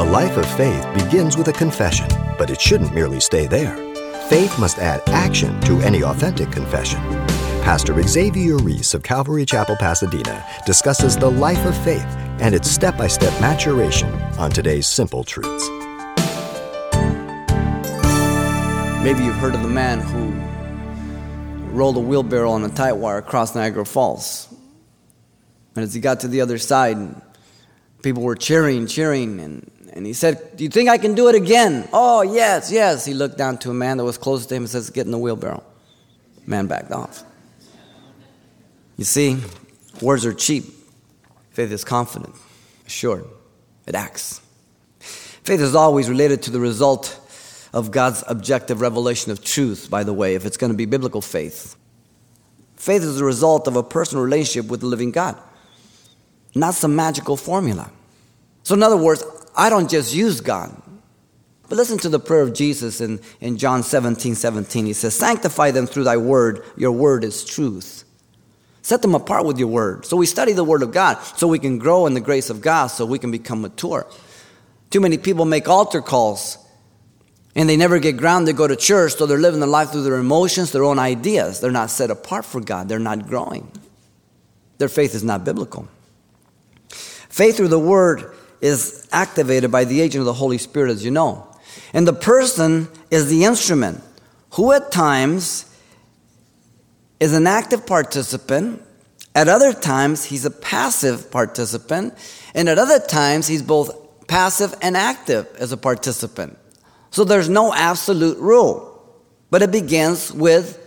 A life of faith begins with a confession, but it shouldn't merely stay there. Faith must add action to any authentic confession. Pastor Xavier Ries of Calvary Chapel, Pasadena discusses the life of faith and its step by step maturation on today's Simple Truths. Maybe you've heard of the man who rolled a wheelbarrow on a tight wire across Niagara Falls. And as he got to the other side, people were cheering, cheering, and, and he said, Do you think I can do it again? Oh, yes, yes. He looked down to a man that was close to him and says, Get in the wheelbarrow. Man backed off. You see, words are cheap. Faith is confident, assured, it acts. Faith is always related to the result of God's objective revelation of truth, by the way, if it's going to be biblical faith. Faith is the result of a personal relationship with the living God, not some magical formula. So, in other words, I don't just use God. But listen to the prayer of Jesus in, in John 17 17. He says, Sanctify them through thy word. Your word is truth. Set them apart with your word. So we study the word of God so we can grow in the grace of God, so we can become mature. Too many people make altar calls and they never get grounded, go to church, so they're living their life through their emotions, their own ideas. They're not set apart for God, they're not growing. Their faith is not biblical. Faith through the word is activated by the agent of the Holy Spirit, as you know. And the person is the instrument who at times is an active participant. At other times, he's a passive participant. And at other times, he's both passive and active as a participant. So there's no absolute rule. But it begins with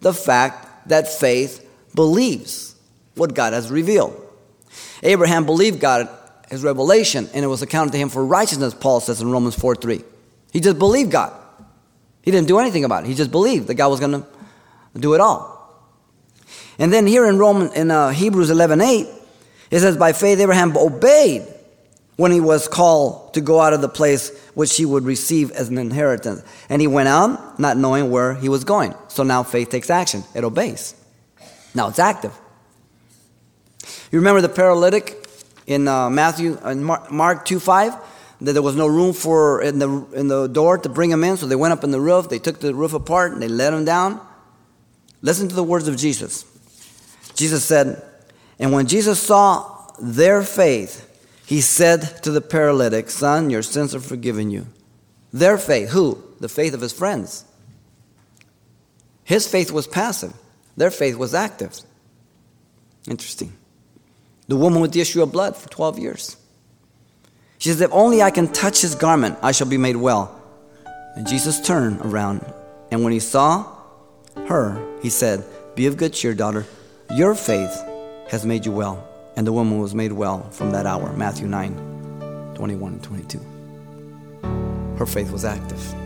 the fact that faith believes what God has revealed. Abraham believed God, his revelation, and it was accounted to him for righteousness, Paul says in Romans 4 3. He just believed God. He didn't do anything about it. He just believed that God was going to do it all. And then here in Roman, in uh, Hebrews 11 8, it says, By faith Abraham obeyed when he was called to go out of the place which he would receive as an inheritance. And he went out not knowing where he was going. So now faith takes action, it obeys. Now it's active. You remember the paralytic in uh, Matthew, in Mark 2 5? That there was no room for in the, in the door to bring him in, so they went up in the roof, they took the roof apart, and they let him down. Listen to the words of Jesus. Jesus said, And when Jesus saw their faith, he said to the paralytic, Son, your sins are forgiven you. Their faith, who? The faith of his friends. His faith was passive, their faith was active. Interesting. The woman with the issue of blood for 12 years. She says, If only I can touch his garment, I shall be made well. And Jesus turned around, and when he saw her, he said, Be of good cheer, daughter. Your faith has made you well. And the woman was made well from that hour. Matthew 9 21 and 22. Her faith was active.